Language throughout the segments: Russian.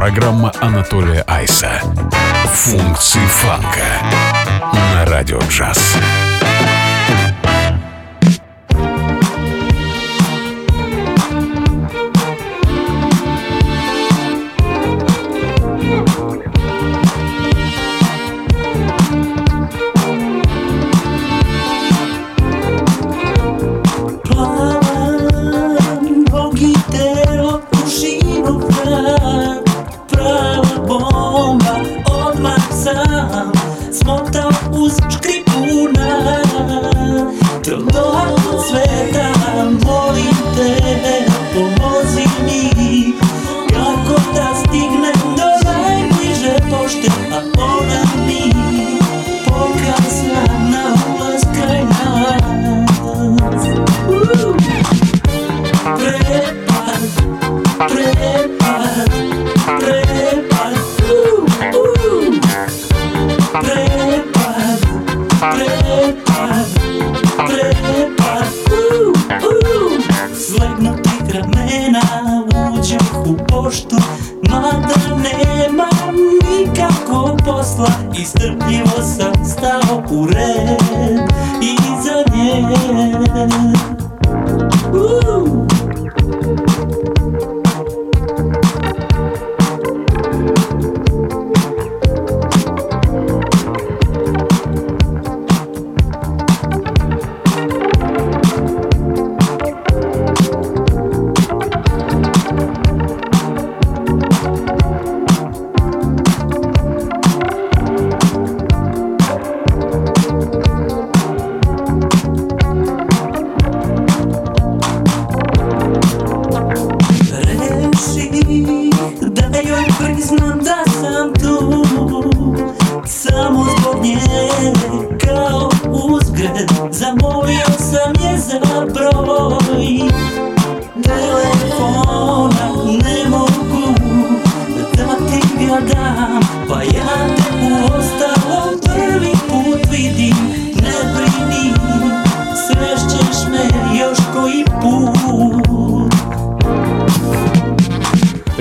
Программа Анатолия Айса. Функции фанка на радио джаз.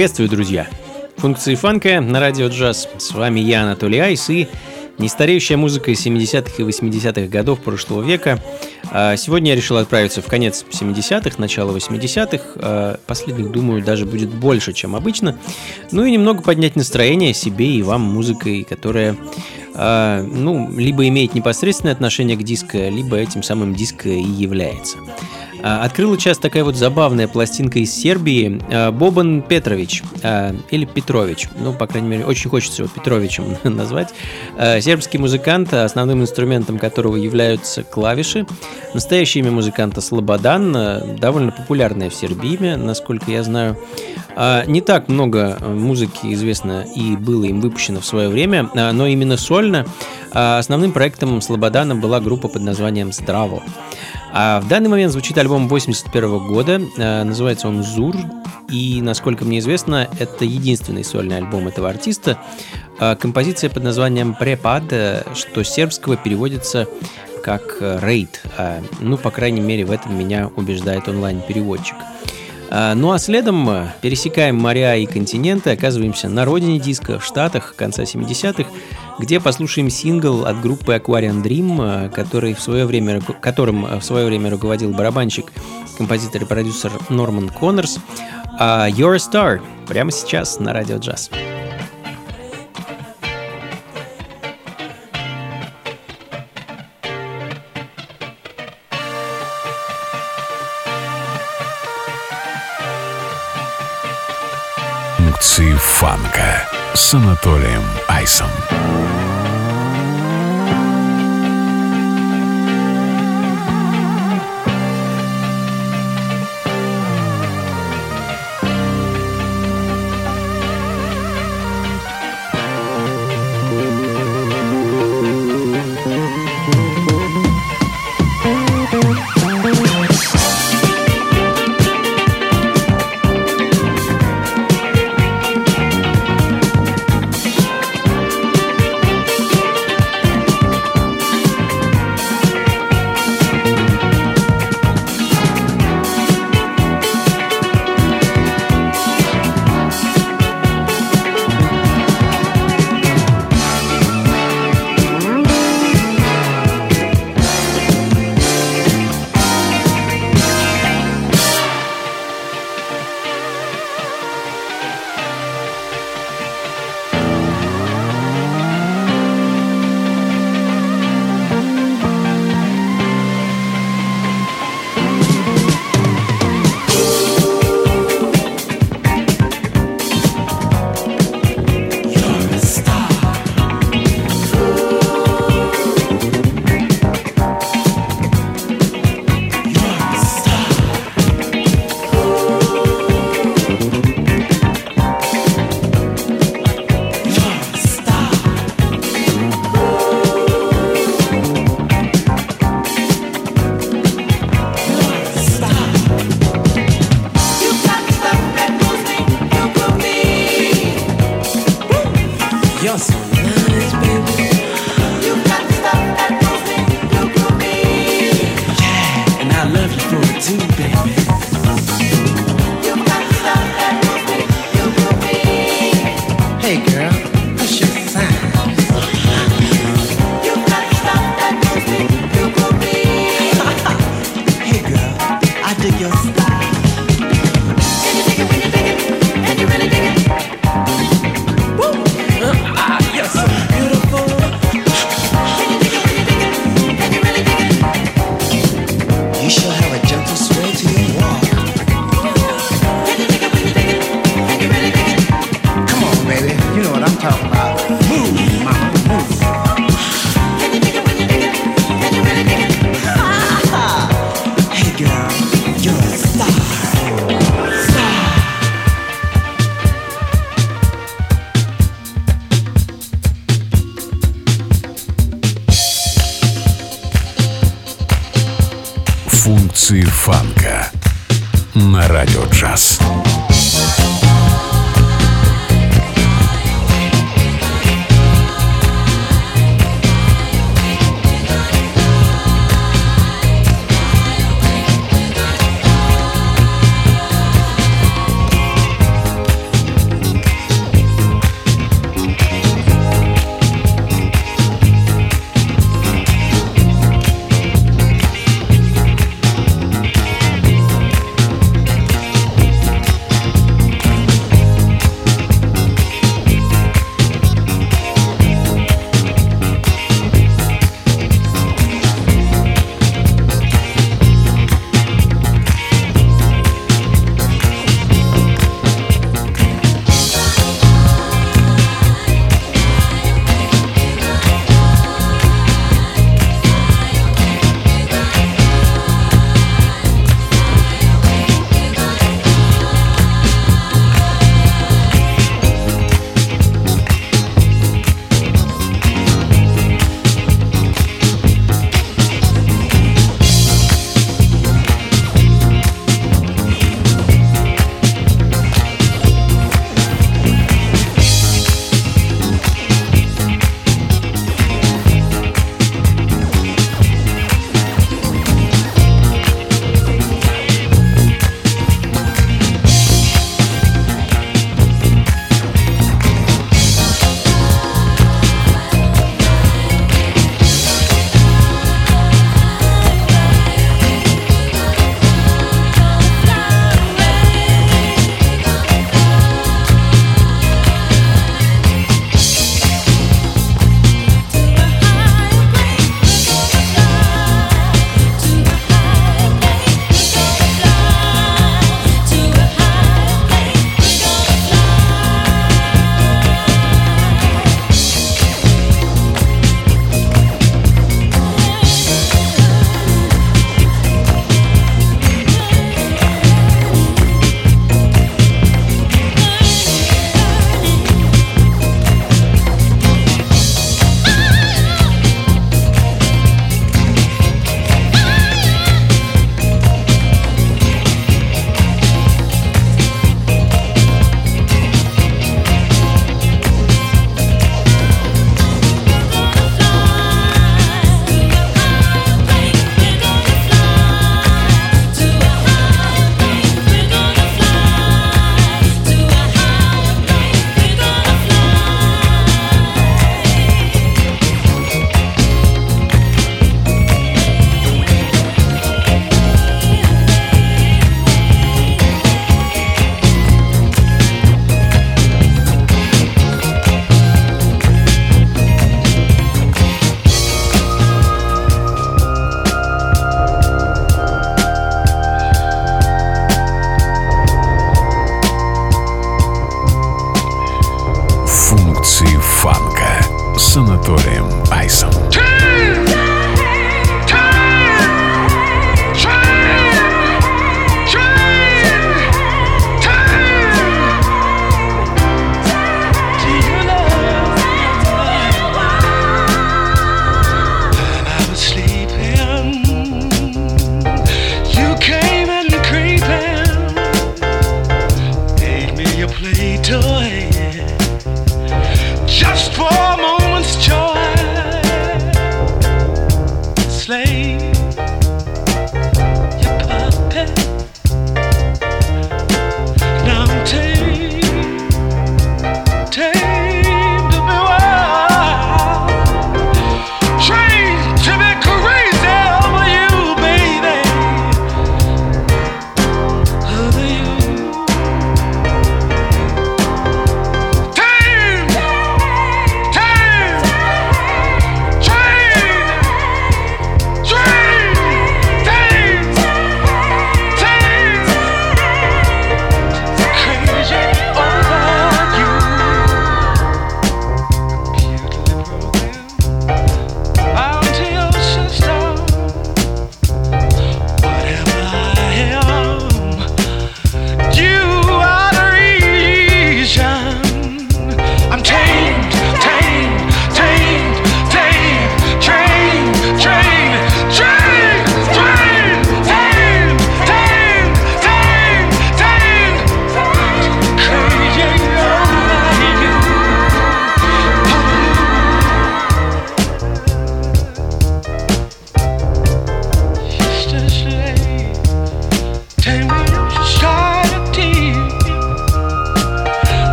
Приветствую, друзья! Функции фанка на радио джаз. С вами я, Анатолий Айс, и нестареющая музыка из 70-х и 80-х годов прошлого века. А, сегодня я решил отправиться в конец 70-х, начало 80-х. А, последних, думаю, даже будет больше, чем обычно. Ну и немного поднять настроение себе и вам музыкой, которая а, ну, либо имеет непосредственное отношение к диско, либо этим самым диско и является. А, открыла час такая вот забавная пластинка из Сербии а, Бобан Петрович, а, или Петрович, ну, по крайней мере, очень хочется его Петровичем назвать. Сербский музыкант, основным инструментом которого являются клавиши. Настоящее имя музыканта Слободан, довольно популярное в Сербии насколько я знаю. Не так много музыки известно и было им выпущено в свое время, но именно сольно основным проектом Слободана была группа под названием «Здраво». А в данный момент звучит альбом 81 года, э, называется он «Зур», и, насколько мне известно, это единственный сольный альбом этого артиста. Э, композиция под названием «Препад», э, что сербского переводится как «рейд». Ну, по крайней мере, в этом меня убеждает онлайн-переводчик. Ну а следом пересекаем моря и континенты, оказываемся на родине диска в Штатах конца 70-х, где послушаем сингл от группы Aquarian Dream, э, который в свое время, которым э, в свое время руководил барабанщик, композитор и продюсер Норман Коннорс. А You're a Star прямо сейчас на радио джаз. Функции фанка с Анатолием Айсом.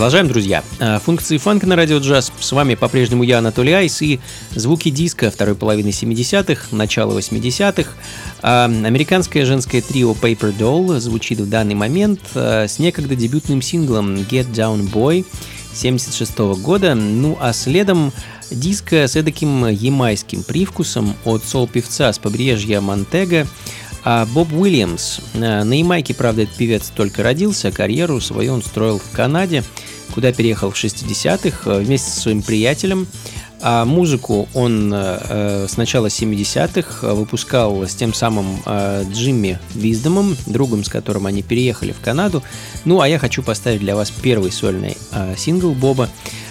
Продолжаем, друзья. А, функции фанка на радио джаз. С вами по-прежнему я, Анатолий Айс, и звуки диска второй половины 70-х, начала 80-х. А, американское женское трио Paper Doll звучит в данный момент а, с некогда дебютным синглом Get Down Boy 76 года. Ну а следом диско с эдаким ямайским привкусом от сол-певца с побережья Монтега а Боб Уильямс. Э, на Ямайке, правда, этот певец только родился, карьеру свою он строил в Канаде, куда переехал в 60-х э, вместе со своим приятелем. А музыку он э, с начала 70-х выпускал с тем самым э, Джимми Виздомом, другом, с которым они переехали в Канаду. Ну, а я хочу поставить для вас первый сольный э, сингл Боба,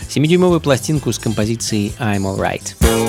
7-дюймовую пластинку с композицией I'm Alright.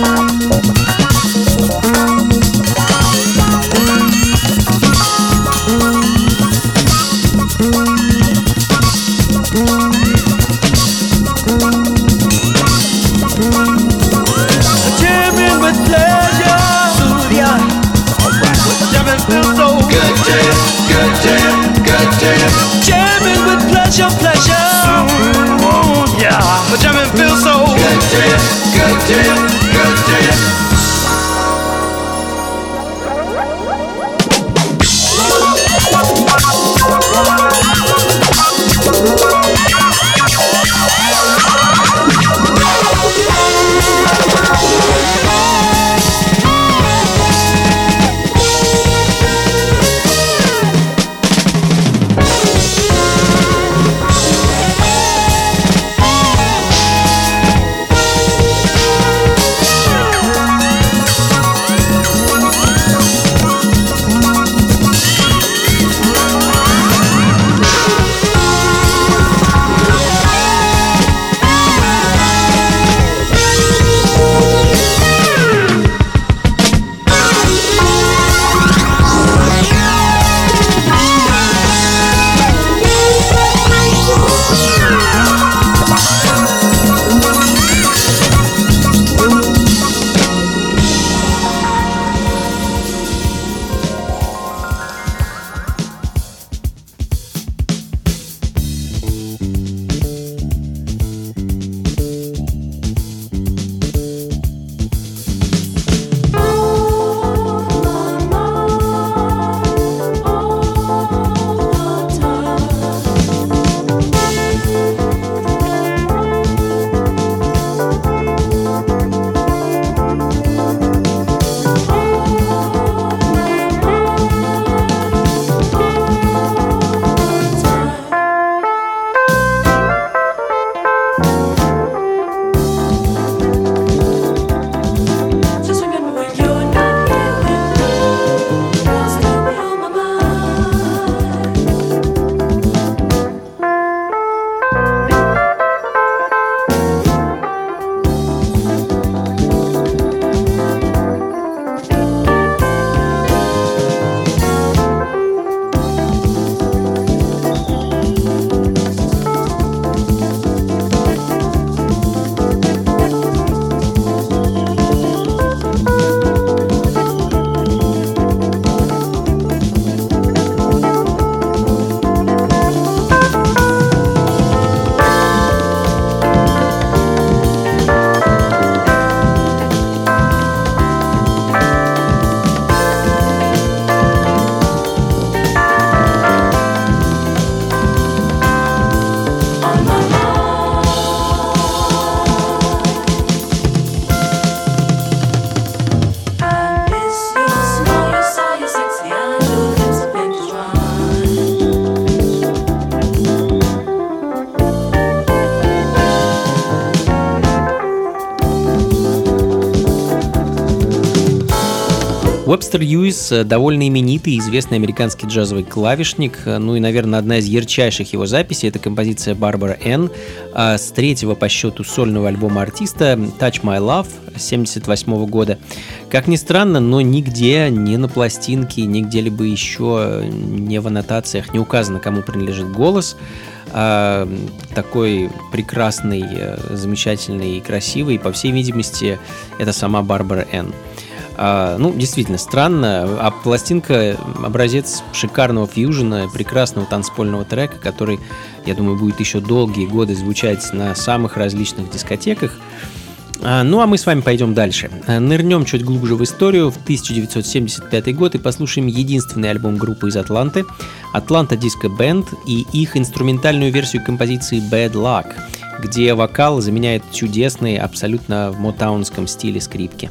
Música Уэбстер Льюис э, довольно именитый, известный американский джазовый клавишник. Э, ну и, наверное, одна из ярчайших его записей — это композиция Барбара Н. А с третьего по счету сольного альбома артиста Touch My Love 78 года. Как ни странно, но нигде, ни на пластинке, нигде либо еще, не в аннотациях не указано, кому принадлежит голос. А, такой прекрасный, э, замечательный и красивый. По всей видимости, это сама Барбара Н. А, ну, действительно, странно. А пластинка образец шикарного фьюжена, прекрасного танцпольного трека, который, я думаю, будет еще долгие годы звучать на самых различных дискотеках. А, ну а мы с вами пойдем дальше. А, нырнем чуть глубже в историю в 1975 год и послушаем единственный альбом группы из Атланты Атланта Disco Band и их инструментальную версию композиции Bad Luck, где вокал заменяет чудесные, абсолютно в мотаунском стиле скрипки.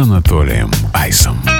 Анатолием Айсом.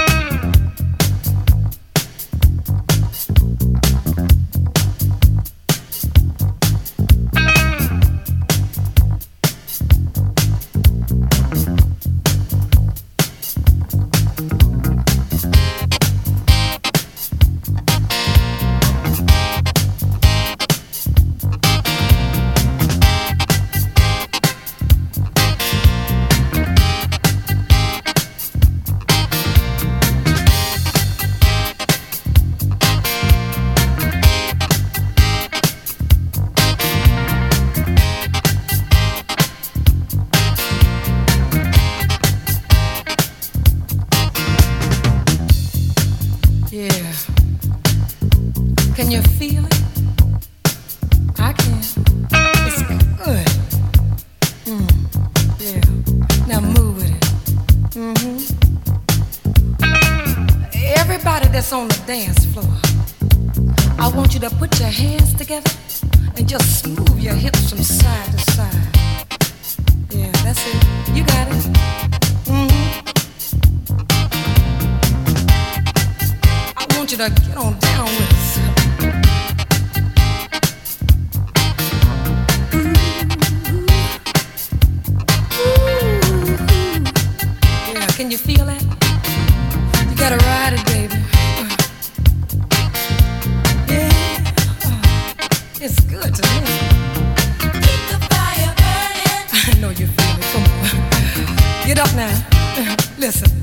listen.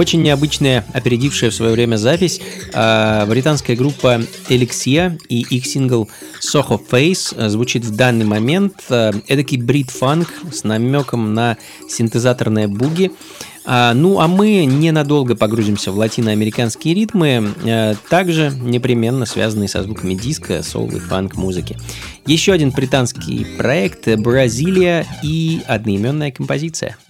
Очень необычная, опередившая в свое время запись. А, британская группа Elixia и их сингл Soho Face звучит в данный момент. А, эдакий брит-фанк с намеком на синтезаторное буги. А, ну, а мы ненадолго погрузимся в латиноамериканские ритмы, также непременно связанные со звуками диска, соул и фанк-музыки. Еще один британский проект «Бразилия» и одноименная композиция –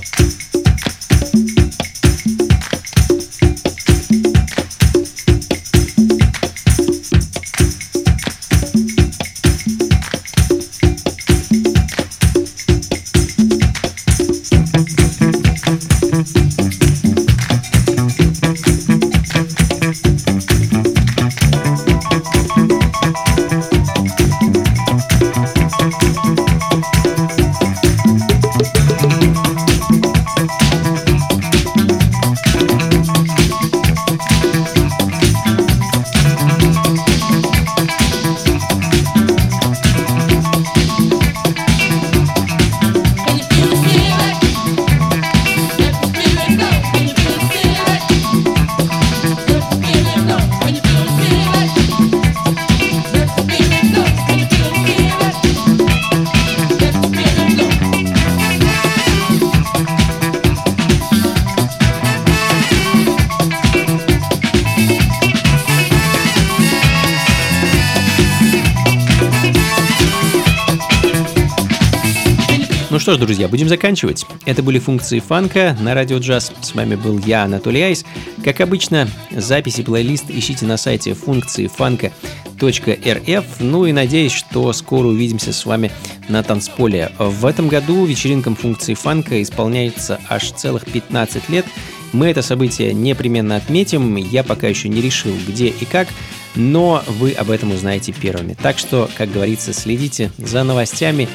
Что ж, друзья, будем заканчивать. Это были функции фанка на радио джаз. С вами был я, Анатолий Айс. Как обычно, записи плейлист ищите на сайте функции фанка.рф. Ну и надеюсь, что скоро увидимся с вами на танцполе. В этом году вечеринкам функции фанка исполняется аж целых 15 лет. Мы это событие непременно отметим. Я пока еще не решил, где и как, но вы об этом узнаете первыми. Так что, как говорится, следите за новостями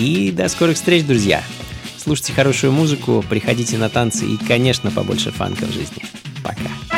и до скорых встреч, друзья! Слушайте хорошую музыку, приходите на танцы и, конечно, побольше фанка в жизни. Пока!